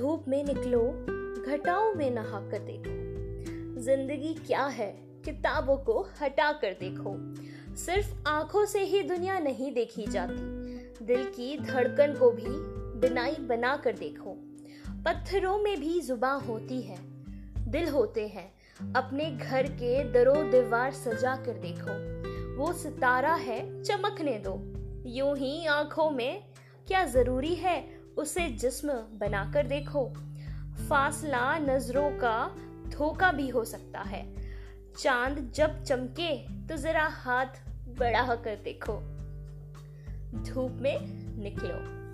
निकलो, घटाओं में नहा कर देखो। ज़िंदगी क्या है, किताबों को हटा कर देखो। सिर्फ़ आँखों से ही दुनिया नहीं देखी जाती, दिल की धड़कन को भी बिनाई बना कर देखो। पत्थरों में भी जुबा होती है, दिल होते हैं, अपने घर के दरो दीवार सजा कर देखो। वो सितारा है, चमकने दो। यूँ ही आँखों में क्या ज़रूरी है उसे जिस्म बनाकर देखो। फासला नज़रों का धोखा भी हो सकता है। चाँद जब चमके तो जरा हाथ बढ़ा कर देखो। धूप में निकलो।